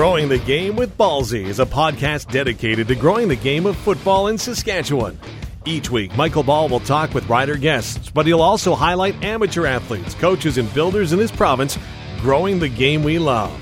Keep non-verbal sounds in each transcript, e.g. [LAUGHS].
Growing the Game with Ballsy is a podcast dedicated to growing the game of football in Saskatchewan. Each week, Michael Ball will talk with rider guests, but he'll also highlight amateur athletes, coaches, and builders in his province growing the game we love.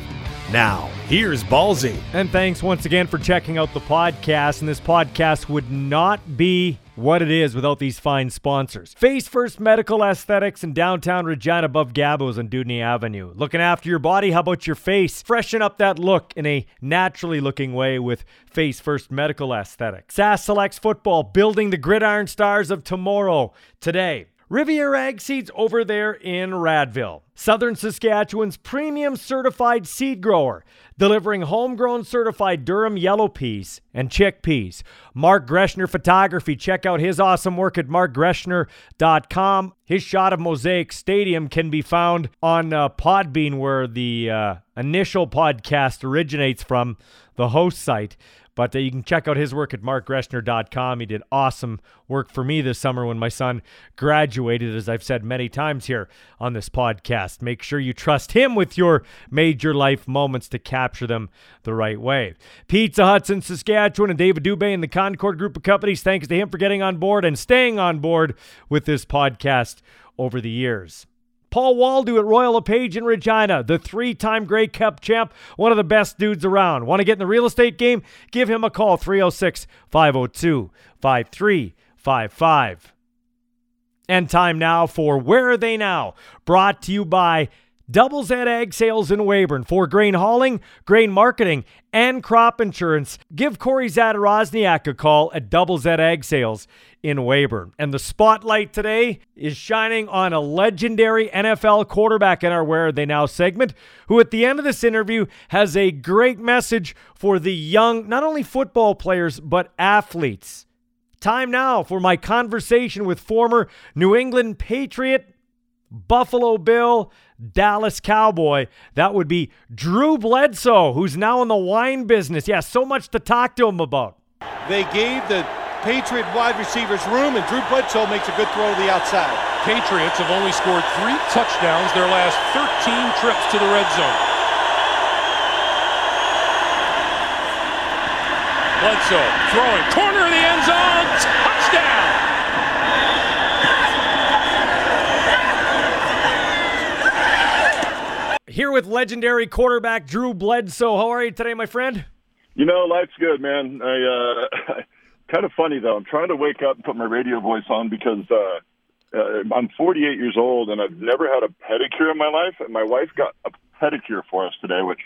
Now, here's Ballsy. And thanks once again for checking out the podcast. And this podcast would not be what it is without these fine sponsors. Face First Medical Aesthetics in downtown Regina above Gabo's on Dewdney Avenue. Looking after your body, how about your face? Freshen up that look in a naturally looking way with Face First Medical Aesthetics. SAS Selects Football, building the gridiron stars of tomorrow, today. Riviera Ag Seeds over there in Radville. Southern Saskatchewan's premium certified seed grower, delivering homegrown certified durum yellow peas and chickpeas. Mark Greshner Photography. Check out his awesome work at markgreshner.com. His shot of Mosaic Stadium can be found on uh, Podbean, where the uh, initial podcast originates from, the host site. But uh, you can check out his work at markgreshner.com. He did awesome work for me this summer when my son graduated, as I've said many times here on this podcast. Make sure you trust him with your major life moments to capture them the right way. Pizza Huts in Saskatchewan and David Dubé and the Concord Group of Companies, thanks to him for getting on board and staying on board with this podcast over the years. Paul Waldo at Royal LePage in Regina, the three time Grey Cup champ, one of the best dudes around. Want to get in the real estate game? Give him a call 306 502 5355. And time now for Where Are They Now? Brought to you by Double Z Ag Sales in Weyburn for grain hauling, grain marketing, and crop insurance. Give Corey Zadarozniak a call at Double Z Ag Sales in Weyburn. And the spotlight today is shining on a legendary NFL quarterback in our Where Are They Now segment, who at the end of this interview has a great message for the young, not only football players, but athletes. Time now for my conversation with former New England Patriot, Buffalo Bill, Dallas Cowboy. That would be Drew Bledsoe, who's now in the wine business. Yeah, so much to talk to him about. They gave the Patriot wide receivers room, and Drew Bledsoe makes a good throw to the outside. Patriots have only scored three touchdowns their last 13 trips to the red zone. Bledsoe throwing, corner of the end zone, touchdown! Here with legendary quarterback Drew Bledsoe. How are you today, my friend? You know, life's good, man. I uh, [LAUGHS] kind of funny though. I'm trying to wake up and put my radio voice on because uh, uh, I'm 48 years old and I've never had a pedicure in my life. And my wife got a pedicure for us today, which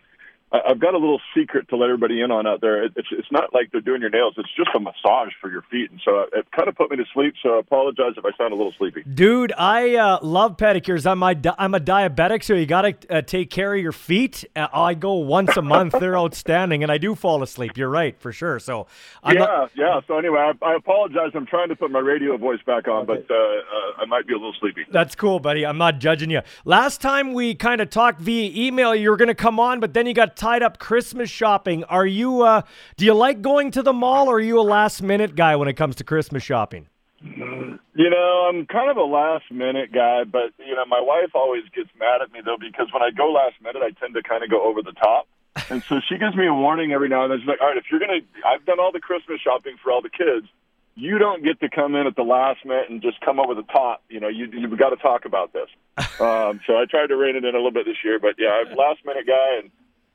I've got a little secret to let everybody in on out there. It's it's not like they're doing your nails; it's just a massage for your feet, and so it kind of put me to sleep. So I apologize if I sound a little sleepy. Dude, I uh, love pedicures. I'm my di- I'm a diabetic, so you got to uh, take care of your feet. Uh, I go once a month. They're outstanding, and I do fall asleep. You're right, for sure. So I'm yeah, not- yeah. So anyway, I, I apologize. I'm trying to put my radio voice back on, but uh, uh, I might be a little sleepy. That's cool, buddy. I'm not judging you. Last time we kind of talked via email, you were going to come on, but then you got tied up Christmas shopping. Are you? Uh, do you like going to the mall, or are you a last minute guy when it comes to Christmas shopping? You know, I'm kind of a last minute guy, but you know, my wife always gets mad at me though because when I go last minute, I tend to kind of go over the top. And so she gives me a warning every now and then. She's like, "All right, if you're gonna, I've done all the Christmas shopping for all the kids. You don't get to come in at the last minute and just come over the top. You know, you you've got to talk about this." [LAUGHS] um, so I tried to rein it in a little bit this year, but yeah, I'm last minute guy, and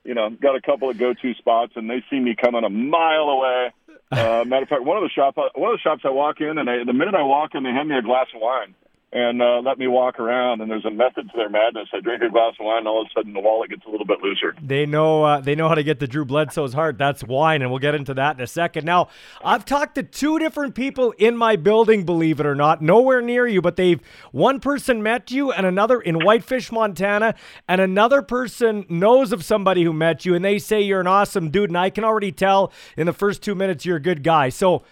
you know, got a couple of go to spots, and they see me coming a mile away. Uh, matter of fact, one of the shop, one of the shops I walk in, and I, the minute I walk in, they hand me a glass of wine and uh, let me walk around. And there's a method to their madness. I drink a glass of wine, and all of a sudden the wallet gets a little bit looser. They know uh, they know how to get the Drew Bledsoe's heart. That's wine, and we'll get into that in a second. Now, I've talked to two different people in my building, believe it or not, nowhere near you, but they've one person met you, and another in Whitefish, Montana, and another person knows of somebody who met you, and they say you're an awesome dude, and I can already tell in the first two minutes you're a good guy. So.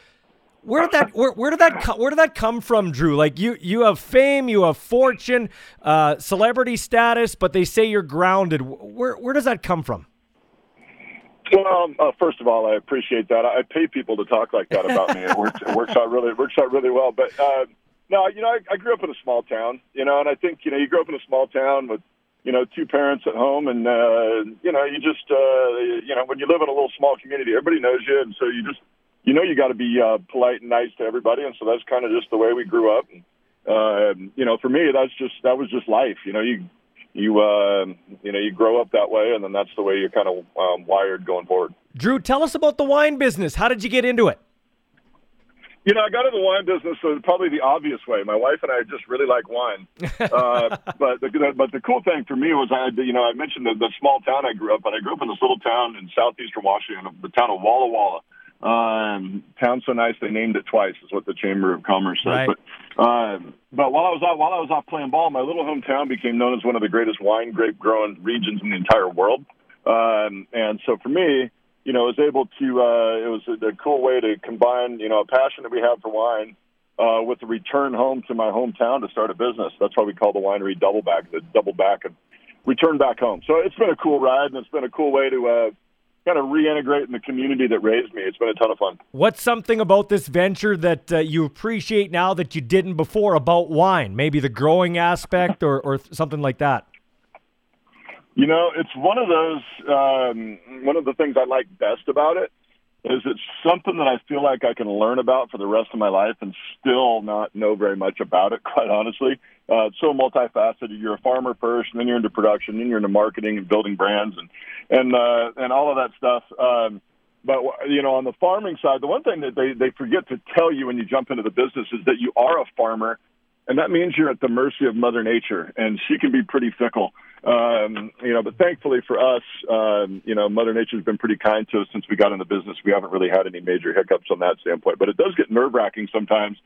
Where did that where, where did that co- where did that come from, Drew? Like you you have fame, you have fortune, uh, celebrity status, but they say you're grounded. Where where does that come from? Well, uh, first of all, I appreciate that. I pay people to talk like that about me. It [LAUGHS] works. It works out really. It works out really well. But uh, no, you know, I, I grew up in a small town. You know, and I think you know, you grow up in a small town with you know, two parents at home, and uh, you know, you just, uh, you know, when you live in a little small community, everybody knows you, and so you just, you know, you got to be uh, polite and nice to everybody, and so that's kind of just the way we grew up. And, uh, you know, for me, that's just that was just life. You know, you you uh, you know you grow up that way, and then that's the way you're kind of um, wired going forward. Drew, tell us about the wine business. How did you get into it? You know, I got into the wine business so probably the obvious way. My wife and I just really like wine, [LAUGHS] uh, but the, but the cool thing for me was I, you know, I mentioned the, the small town I grew up in. I grew up in this little town in southeastern Washington, the town of Walla Walla. Um, town so nice they named it twice is what the Chamber of Commerce says. Right. But um, but while I was out while I was off playing ball, my little hometown became known as one of the greatest wine grape growing regions in the entire world. Um, and so for me, you know, I was able to. Uh, it was a, a cool way to combine, you know, a passion that we have for wine uh, with the return home to my hometown to start a business. That's why we call the winery Double Back, the double back and return back home. So it's been a cool ride, and it's been a cool way to uh, kind of reintegrate in the community that raised me. It's been a ton of fun. What's something about this venture that uh, you appreciate now that you didn't before about wine? Maybe the growing aspect or, or something like that. You know, it's one of those. Um, one of the things I like best about it is it's something that I feel like I can learn about for the rest of my life and still not know very much about it. [LAUGHS] Quite honestly, uh, so multifaceted. You're a farmer first, and then you're into production, then you're into marketing and building brands, and and uh, and all of that stuff. Um, but you know, on the farming side, the one thing that they they forget to tell you when you jump into the business is that you are a farmer, and that means you're at the mercy of Mother Nature, and she can be pretty fickle. Um, you know, but thankfully for us, um, you know, Mother Nature's been pretty kind to us since we got in the business. We haven't really had any major hiccups on that standpoint, but it does get nerve wracking sometimes.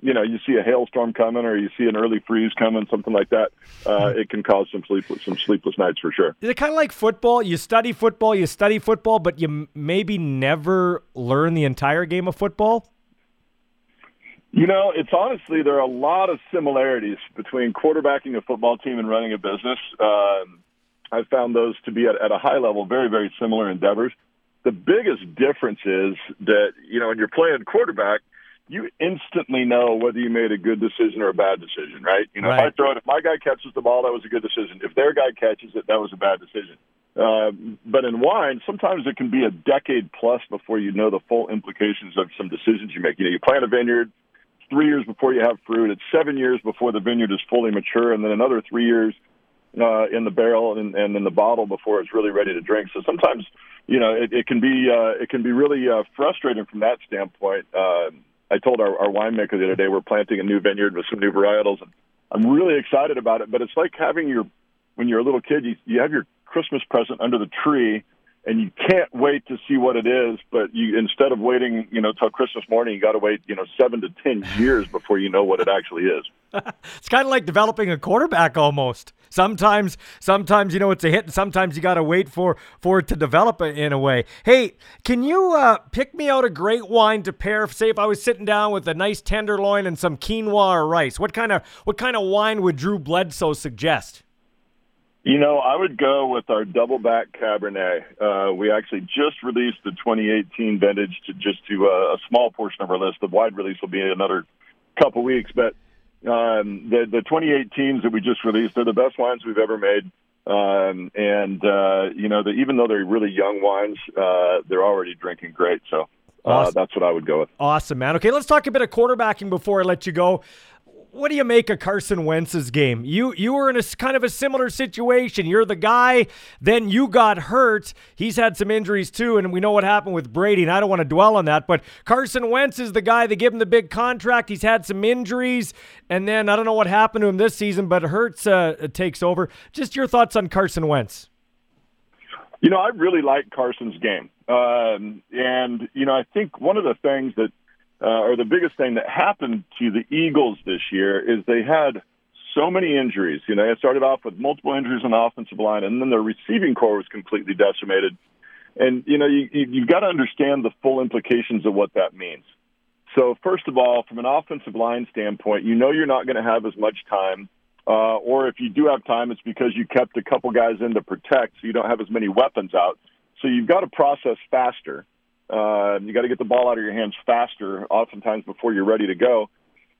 You know, you see a hailstorm coming, or you see an early freeze coming, something like that. Uh, it can cause some sleepless, some sleepless nights for sure. Is it kind of like football? You study football, you study football, but you m- maybe never learn the entire game of football. You know, it's honestly there are a lot of similarities between quarterbacking a football team and running a business. Um, I've found those to be at, at a high level very, very similar endeavors. The biggest difference is that you know when you're playing quarterback, you instantly know whether you made a good decision or a bad decision, right? You know, Right. if I throw it, if my guy catches the ball, that was a good decision. If their guy catches it, that was a bad decision. Um, but in wine, sometimes it can be a decade plus before you know the full implications of some decisions you make. You know, you plant a vineyard, three years before you have fruit. It's seven years before the vineyard is fully mature, and then another three years uh, in the barrel and, and in the bottle before it's really ready to drink. So sometimes, you know, it, it can be uh, it can be really uh, frustrating from that standpoint. Uh, I told our, our winemaker the other day we're planting a new vineyard with some new varietals, and I'm really excited about it. But it's like having your when you're a little kid, you, you have your Christmas present under the tree, and you can't wait to see what it is. But you instead of waiting, you know, till Christmas morning, you got to wait, you know, seven to ten years before you know what it actually is. [LAUGHS] It's kind of like developing a quarterback almost. Sometimes, sometimes you know it's a hit, and sometimes you got to wait for for it to develop in a way. Hey, can you uh, pick me out a great wine to pair? Say if I was sitting down with a nice tenderloin and some quinoa or rice, what kind of what kind of wine would Drew Bledsoe suggest? You know, I would go with our double back Cabernet. Uh, we actually just released the 2018 vintage to just to uh, a small portion of our list. The wide release will be in another couple weeks, but um, the the 2018s that we just released—they're the best wines we've ever made. Um, and uh, you know, the, even though they're really young wines, uh, they're already drinking great. So uh, that's what I would go with. Awesome, man. Okay, let's talk a bit of quarterbacking before I let you go. What do you make of Carson Wentz's game? You you were in a kind of a similar situation. You're the guy, then you got hurt. He's had some injuries too, and we know what happened with Brady. And I don't want to dwell on that, but Carson Wentz is the guy that gave him the big contract. He's had some injuries, and then I don't know what happened to him this season, but Hurts uh, takes over. Just your thoughts on Carson Wentz? You know, I really like Carson's game. Um, and, you know, I think one of the things that, uh, or the biggest thing that happened to the Eagles this year is they had so many injuries. You know, they started off with multiple injuries on the offensive line, and then their receiving corps was completely decimated. And, you know, you, you, you've got to understand the full implications of what that means. So, first of all, from an offensive line standpoint, you know you're not going to have as much time. Uh, or if you do have time, it's because you kept a couple guys in to protect, so you don't have as many weapons out. So you've got to process faster. Uh, you got to get the ball out of your hands faster, oftentimes before you're ready to go.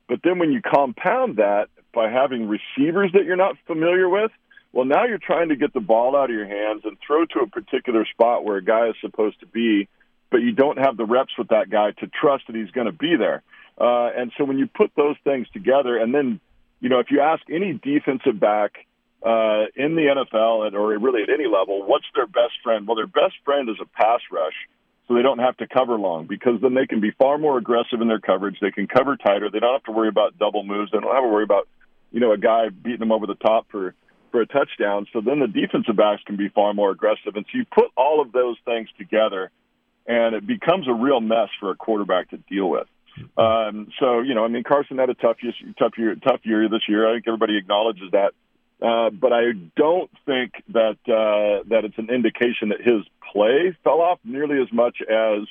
But then when you compound that by having receivers that you're not familiar with, Well, now you're trying to get the ball out of your hands and throw to a particular spot where a guy is supposed to be, but you don't have the reps with that guy to trust that he's going to be there. Uh, and so when you put those things together, and then, you know, if you ask any defensive back uh, in the NFL or really at any level, what's their best friend? Well, their best friend is a pass rush so they don't have to cover long because then they can be far more aggressive in their coverage. They can cover tighter. They don't have to worry about double moves. They don't have to worry about, you know, a guy beating them over the top for for a touchdown. So then the defensive backs can be far more aggressive. And so you put all of those things together, and it becomes a real mess for a quarterback to deal with. Um, so you know, I mean, Carson had a tough year, tough year, tough year this year. I think everybody acknowledges that. Uh, but I don't think that uh, that it's an indication that his play fell off nearly as much as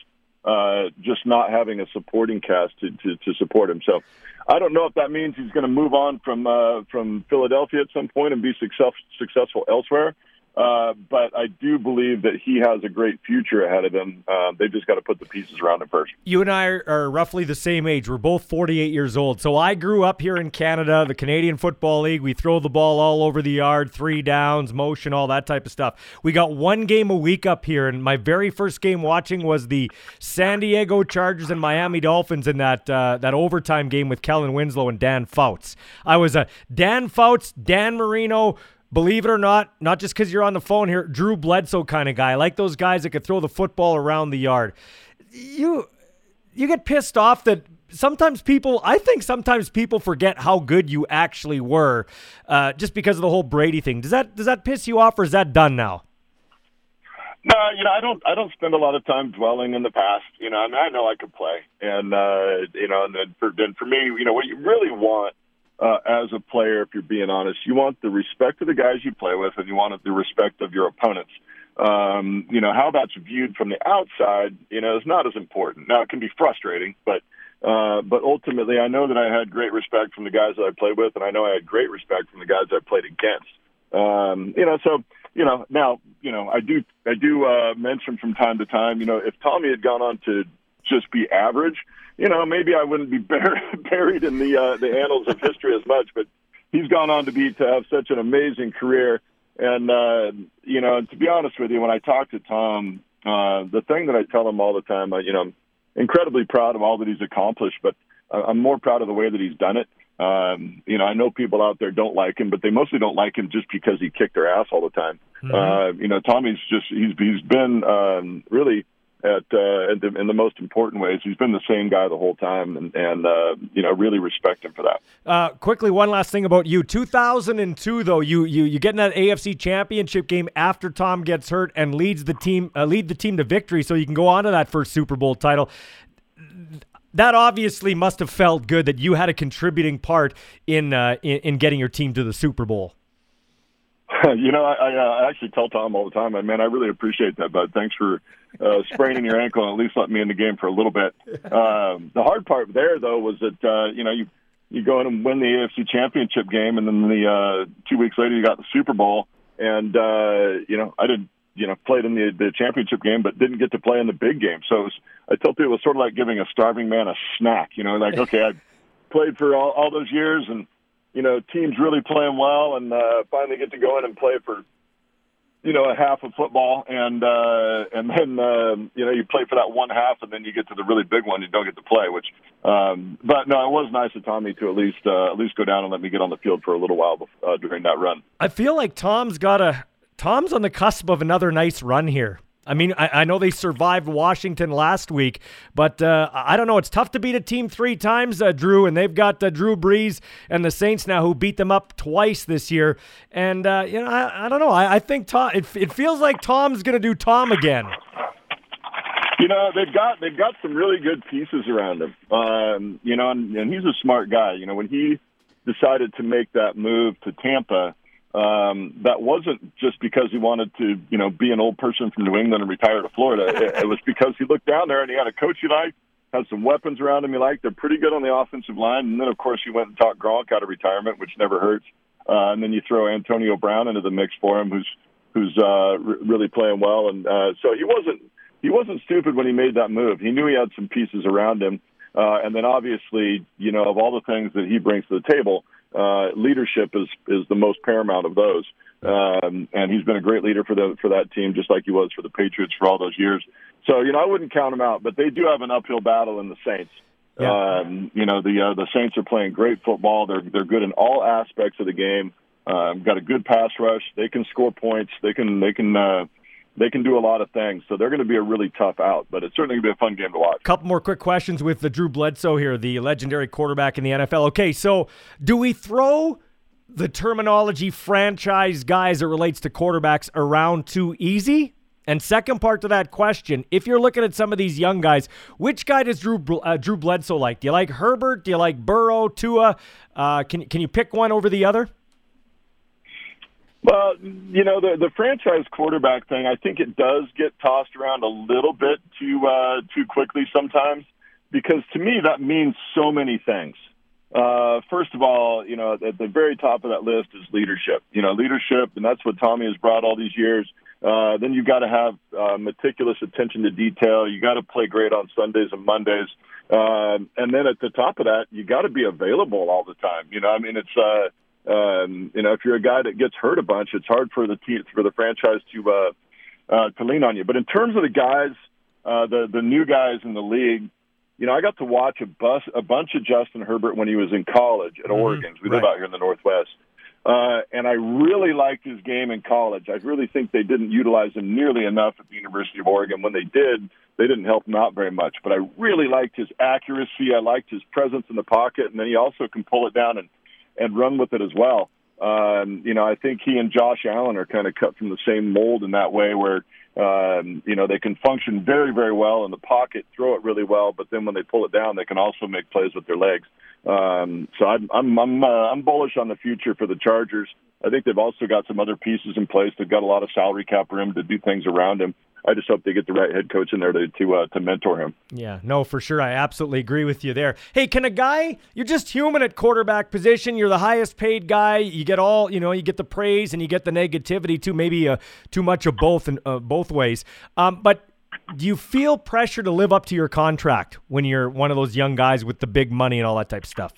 uh, just not having a supporting cast to, to, to support him. So I don't know if that means he's going to move on from uh, from Philadelphia at some point and be success, successful elsewhere. Uh, but I do believe that he has a great future ahead of him. Uh, they've just got to put the pieces around him first. You and I are roughly the same age. We're both 48 years old. So I grew up here in Canada, the Canadian Football League. We throw the ball all over the yard, three downs, motion, all that type of stuff. We got one game a week up here, and my very first game watching was the San Diego Chargers and Miami Dolphins in that uh, that overtime game with Kellen Winslow and Dan Fouts. I was a Dan Fouts, Dan Marino believe it or not, not just because you're on the phone here, Drew Bledsoe kind of guy. I like those guys that could throw the football around the yard. You you get pissed off that sometimes people I think sometimes people forget how good you actually were uh, just because of the whole Brady thing. Does that does that piss you off or is that done now? No, you know, I don't. I don't spend a lot of time dwelling in the past. You know, I, mean, I know I could play, and uh, you know, and then for, for me, you know, what you really want uh, as a player, if you're being honest. You want the respect of the guys you play with, and you want the respect of your opponents. Um, you know how that's viewed from the outside. You know, is not as important. Now it can be frustrating, but uh, but ultimately, I know that I had great respect from the guys that I played with, and I know I had great respect from the guys I played against. Um, you know, so you know now you know I do I do uh, mention from time to time. You know, if Tommy had gone on to just be average, you know, maybe I wouldn't be [LAUGHS] buried in the uh, the annals of history as much. But he's gone on to be to have such an amazing career. And uh, you know, to be honest with you, when I talk to Tom, uh, the thing that I tell him all the time, uh, you know, I'm incredibly proud of all that he's accomplished, but I'm more proud of the way that he's done it. Um, you know, I know people out there don't like him, but they mostly don't like him just because he kicked their ass all the time. Mm-hmm. Uh, you know, Tommy's just he's he's been um, really at, uh, in, the, in the most important ways. He's been the same guy the whole time, and, and uh, you know, really respect him for that. Uh, quickly, one last thing about you. 2002, though, you you you get in that AFC Championship game after Tom gets hurt and leads the team uh, lead the team to victory, so you can go on to that first Super Bowl title. That obviously must have felt good that you had a contributing part in uh, in, in getting your team to the Super Bowl. [LAUGHS] you know, I, I, uh, I actually tell Tom all the time, man, I really appreciate that, bud. Thanks for uh, spraining your ankle and at least letting me in the game for a little bit. [LAUGHS] Um, the hard part there, though, was that uh, you know you you go in and win the AFC Championship game, and then the uh, two weeks later you got the Super Bowl, and uh, you know I didn't you know played in the the championship game, but didn't get to play in the big game. So it was, I tell people it was sort of like giving a starving man a snack. You know, like [LAUGHS] okay, I played for all, all those years and you know, teams really playing well and uh, finally get to go in and play for, you know, a half of football, and uh, and then uh, you know you play for that one half, and then you get to the really big one, you don't get to play. Which, um, but no, it was nice of Tommy to at least uh, at least go down and let me get on the field for a little while uh, during that run. I feel like Tom's got a Tom's on the cusp of another nice run here. I mean, I, I, know they survived Washington last week, but uh, I don't know. It's tough to beat a team three times, uh, Drew, and they've got uh, Drew Brees and the Saints now who beat them up twice this year. And, uh, you know, I, I, don't know. I, I think Tom, it, it feels like Tom's going to do Tom again. You know they've got they've got some really good pieces around him. Um, you know, and, and he's a smart guy. You know, when he decided to make that move to Tampa, um, that wasn't just because he wanted to, you know, be an old person from New England and retire to Florida. [LAUGHS] it, it was because he looked down there and he had a coach he liked, had some weapons around him he liked. They're pretty good on the offensive line. And then, of course, he went and talked Gronk out of retirement, which never hurts. Uh, and then you throw Antonio Brown into the mix for him, who's who's uh, r- really playing well. And uh, so he wasn't he wasn't stupid when he made that move. He knew he had some pieces around him. Uh, and then obviously, you know, of all the things that he brings to the table, uh, leadership is is the most paramount of those. Um, and he's been a great leader for the for that team, just like he was for the Patriots for all those years. So you know, I wouldn't count him out, but they do have an uphill battle in the Saints. Yeah. Um, you know, the uh, the Saints are playing great football. They're they're good in all aspects of the game. Um, got a good pass rush. They can score points. They can they can uh, they can do a lot of things. So they're going to be a really tough out, but it's certainly going to be a fun game to watch. Couple more quick questions with the Drew Bledsoe here, the legendary quarterback in the NFL. Okay, so do we throw the terminology franchise guys that relates to quarterbacks around too easy? And second part to that question, if you're looking at some of these young guys, which guy does Drew uh, Drew Bledsoe like? Do you like Herbert? Do you like Burrow, Tua? Uh, can can you pick one over the other? Well, you know the the franchise quarterback thing. I think it does get tossed around a little bit too uh, too quickly sometimes, because to me that means so many things. Uh, first of all, you know at the very top of that list is leadership. You know leadership, and that's what Tommy has brought all these years. Uh, then you've got to have uh, meticulous attention to detail. You got to play great on Sundays and Mondays, uh, and then at the top of that, you got to be available all the time. You know, I mean, it's uh, um, you know, if you're a guy that gets hurt a bunch, it's hard for the team, for the franchise to uh, uh, to lean on you. But in terms of the guys, uh, the the new guys in the league, you know, I got to watch a bus a bunch of Justin Herbert when he was in college at Mhm, Oregon. We live right. out here in the Northwest. Uh, and I really liked his game in college. I really think they didn't utilize him nearly enough at the University of Oregon. When they did, they didn't help him out very much. But I really liked his accuracy. I liked his presence in the pocket, and then he also can pull it down and and run with it as well. Um, you know, I think he and Josh Allen are kind of cut from the same mold in that way, where um, you know they can function very, very well in the pocket, throw it really well, but then when they pull it down, they can also make plays with their legs. Um, so I'm I'm I'm, uh, I'm bullish on the future for the Chargers. I think they've also got some other pieces in place. They've got a lot of salary cap room to do things around him. I just hope they get the right head coach in there to to, uh, to mentor him. Yeah, no, for sure. I absolutely agree with you there. Hey, can a guy, you're just human at quarterback position. You're the highest paid guy. You get all, you know, you get the praise and you get the negativity too, maybe uh, too much of both in uh, both ways. Um, but do you feel pressure to live up to your contract when you're one of those young guys with the big money and all that type of stuff?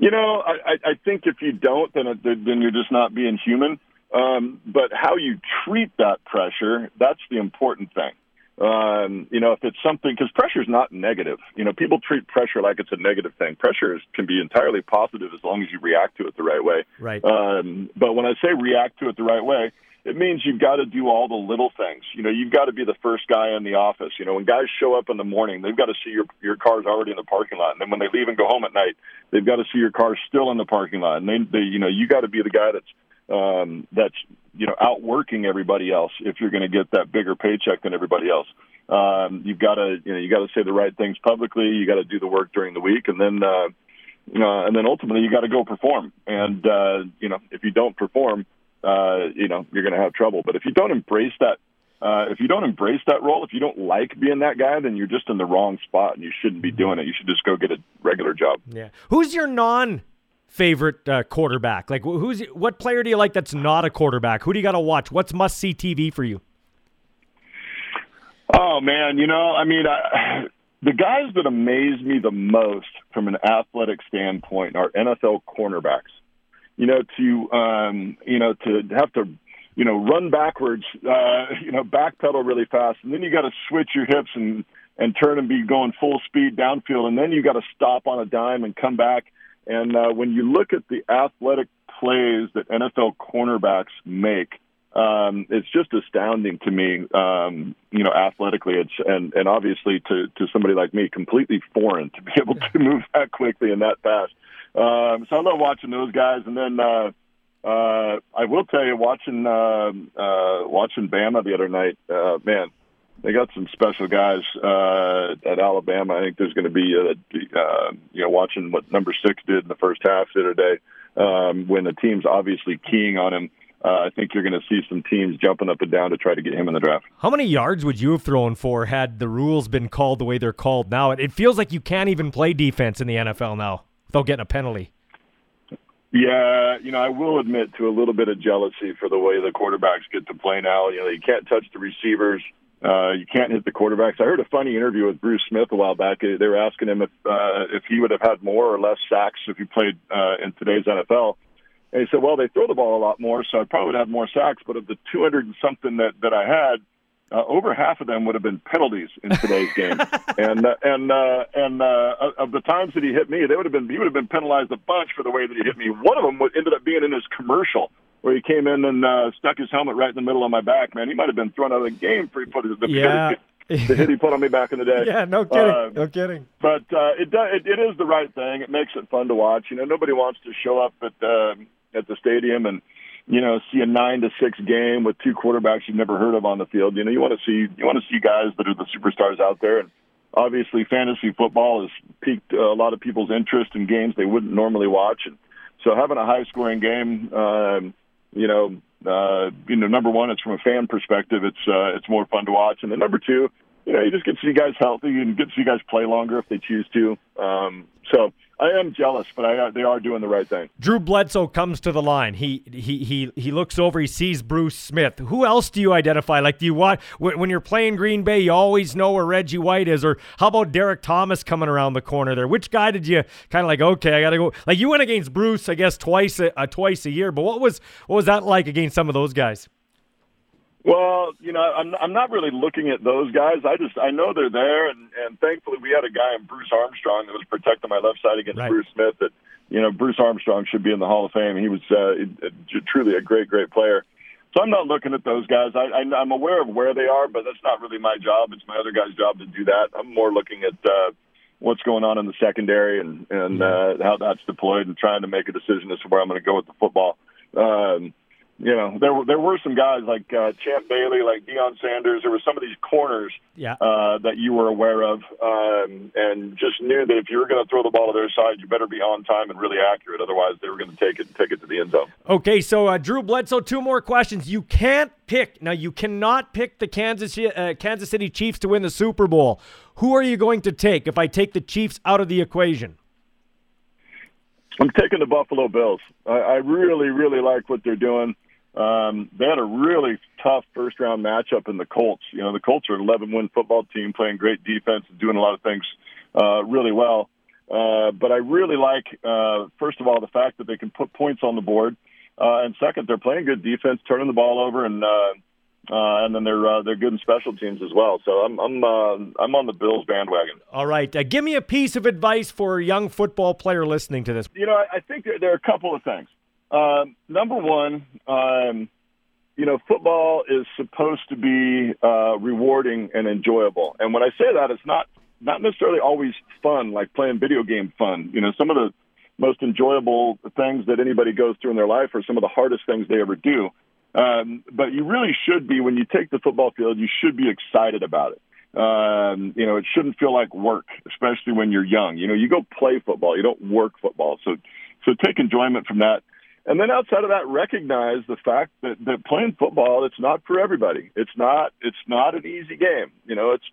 You know, I, I think if you don't, then then you're just not being human. Um, but how you treat that pressure, that's the important thing. Um, you know, if it's something, because pressure is not negative. You know, people treat pressure like it's a negative thing. Pressure is, can be entirely positive as long as you react to it the right way. Right. Um, but when I say react to it the right way, it means you've got to do all the little things. You know, you've got to be the first guy in the office. You know, when guys show up in the morning, they've got to see your your car's already in the parking lot, and then when they leave and go home at night, they've got to see your car still in the parking lot. And they, they you know, you got to be the guy that's um, that's you know outworking everybody else if you're going to get that bigger paycheck than everybody else. Um, you've got to you know you got to say the right things publicly. You got to do the work during the week, and then uh, uh, and then ultimately you got to go perform. And uh, you know if you don't perform, uh, you know you're going to have trouble. But if you don't embrace that. Uh, if you don't embrace that role, if you don't like being that guy, then you're just in the wrong spot and you shouldn't be doing it. You should just go get a regular job. Yeah. Who's your non favorite uh, quarterback? Like, who's what player do you like that's not a quarterback? Who do you got to watch? What's must see TV for you? Oh man, you know, I mean, I, the guys that amaze me the most from an athletic standpoint are NFL cornerbacks. You know, to um, you know to have to you know run backwards, uh, you know, backpedal really fast, and then you got to switch your hips and and turn and be going full speed downfield, and then you got to stop on a dime and come back. And uh, when you look at the athletic plays that NFL cornerbacks make, um, it's just astounding to me. Um, you know, athletically, it's and and obviously to to somebody like me, completely foreign to be [LAUGHS] able to move that quickly and that fast. Um, so I love watching those guys, and then uh, uh, I will tell you, watching uh, uh, watching Bama the other night, uh, man, they got some special guys uh, at Alabama. I think there's going to be, uh, uh, you know, watching what number six did in the first half the other day. Um, when the team's obviously keying on him, uh, I think you're going to see some teams jumping up and down to try to get him in the draft. How many yards would you have thrown for had the rules been called the way they're called now? It, it feels like you can't even play defense in the NFL now without getting a penalty. Yeah, you know, I will admit to a little bit of jealousy for the way the quarterbacks get to play now. You know, you can't touch the receivers. Uh, you can't hit the quarterbacks. I heard a funny interview with Bruce Smith a while back. They were asking him if uh, if he would have had more or less sacks if he played uh, in today's NFL. And he said, "Well, they throw the ball a lot more, so I probably would have more sacks. But of the 200 and something that that I had, uh, over half of them would have been penalties in today's game. [LAUGHS] and uh, and uh, and uh, of the times that he hit me, they would have been he would have been penalized a bunch for the way that he hit me. One of them would, ended up being in his commercial where he came in and uh, stuck his helmet right in the middle of my back. Man, he might have been thrown out of the game for he put his, the, yeah. [LAUGHS] the hit he put on me back in the day. [LAUGHS] Yeah, no kidding, uh, no kidding. But uh, it, does, it it is the right thing. It makes it fun to watch. You know, nobody wants to show up at uh, at the stadium and you know see a nine to six game with two quarterbacks you've never heard of on the field. You know, you want to see you want to see guys that are the superstars out there and. Obviously, fantasy football has piqued a lot of people's interest in games they wouldn't normally watch, and so having a high-scoring game, um, you know, uh, you know, number one, it's from a fan perspective, it's uh, it's more fun to watch, and then number two, you know, you just get to see guys healthy and get to see guys play longer if they choose to. Um, so I am jealous, but I, they are doing the right thing. Drew Bledsoe comes to the line. He he he he looks over. He sees Bruce Smith. Who else do you identify? Like, do you want when you're playing Green Bay, you always know where Reggie White is, or how about Derrick Thomas coming around the corner there? Which guy did you kind of like? Okay, I got to go. Like you went against Bruce, I guess twice a, uh, twice a year. But what was what was that like against some of those guys? Well, you know, I'm I'm not really looking at those guys. I just I know they're there, and and thankfully we had a guy in Bruce Armstrong that was protecting my left side against right. Bruce Smith. That you know, Bruce Armstrong should be in the Hall of Fame. He was uh, truly a great, great player. So I'm not looking at those guys. I, I I'm aware of where they are, but that's not really my job. It's my other guy's job to do that. I'm more looking at uh, what's going on in the secondary and and uh, how that's deployed, and trying to make a decision as to where I'm going to go with the football. Um, you know, there were there were some guys like uh, Champ Bailey, like Deion Sanders. There were some of these corners yeah. uh, that you were aware of, um, and just knew that if you were going to throw the ball to their side, you better be on time and really accurate. Otherwise, they were going to take it and take it to the end zone. Okay, so uh, Drew Bledsoe, two more questions. You can't pick now. You cannot pick the Kansas uh, Kansas City Chiefs to win the Super Bowl. Who are you going to take if I take the Chiefs out of the equation? I'm taking the Buffalo Bills. I, I really, really like what they're doing. Um, they had a really tough first round matchup in the Colts. You know, the Colts are an 11 win football team playing great defense and doing a lot of things uh, really well. Uh, but I really like, uh, first of all, the fact that they can put points on the board. Uh, and second, they're playing good defense, turning the ball over, and uh, uh, and then they're uh, they're good in special teams as well. So I'm I'm uh, I'm on the Bills bandwagon. All right, uh, give me a piece of advice for a young football player listening to this. You know, I, I think there, there are a couple of things. Um, number one, um, you know, football is supposed to be uh, rewarding and enjoyable. And when I say that, it's not not necessarily always fun, like playing video game fun. You know, some of the most enjoyable things that anybody goes through in their life are some of the hardest things they ever do. Um, but you really should be when you take the football field. You should be excited about it. Um, you know, it shouldn't feel like work, especially when you're young. You know, you go play football, you don't work football. So, so take enjoyment from that. And then outside of that, recognize the fact that, that playing football, it's not for everybody. It's not, it's not an easy game. You know, it's,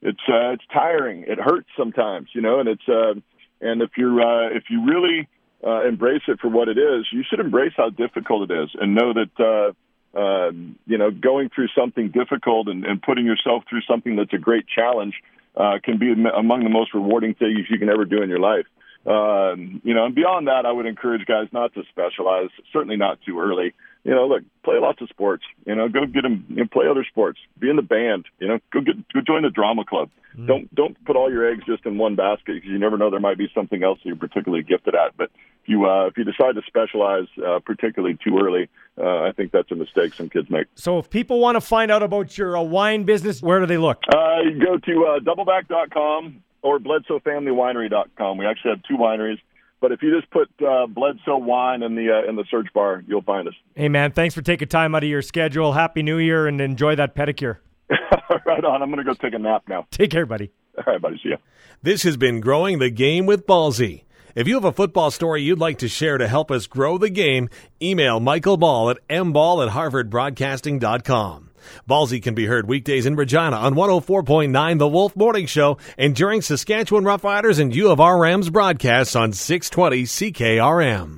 it's, uh, it's tiring. It hurts sometimes, you know, and it's, uh, and if you're, uh, if you really, uh, embrace it for what it is, you should embrace how difficult it is and know that, uh, uh, you know, going through something difficult and, and putting yourself through something that's a great challenge uh, can be among the most rewarding things you can ever do in your life. Um, you know, and beyond that, I would encourage guys not to specialize. Certainly not too early. You know, look, play lots of sports. You know, go get them. You know, play other sports. Be in the band. You know, go get go join the drama club. Mm. Don't don't put all your eggs just in one basket because you never know there might be something else that you're particularly gifted at. But if you uh, if you decide to specialize uh, particularly too early, uh, I think that's a mistake some kids make. So if people want to find out about your uh, wine business, where do they look? Uh, you go to uh, doubleback.com or BledsoeFamilyWinery.com. We actually have two wineries. But if you just put uh, Bledsoe wine in the uh, in the search bar, you'll find us. Hey man, thanks for taking time out of your schedule. Happy New Year and enjoy that pedicure. [LAUGHS] right on. I'm going to go take a nap now. Take care, buddy. All right, buddy. See ya. This has been growing the game with Ballsy. If you have a football story you'd like to share to help us grow the game, email Michael Ball at mball at harvardbroadcasting.com. Ballsy can be heard weekdays in Regina on 104.9 The Wolf Morning Show and during Saskatchewan Roughriders and U of R Rams broadcasts on 620 CKRM.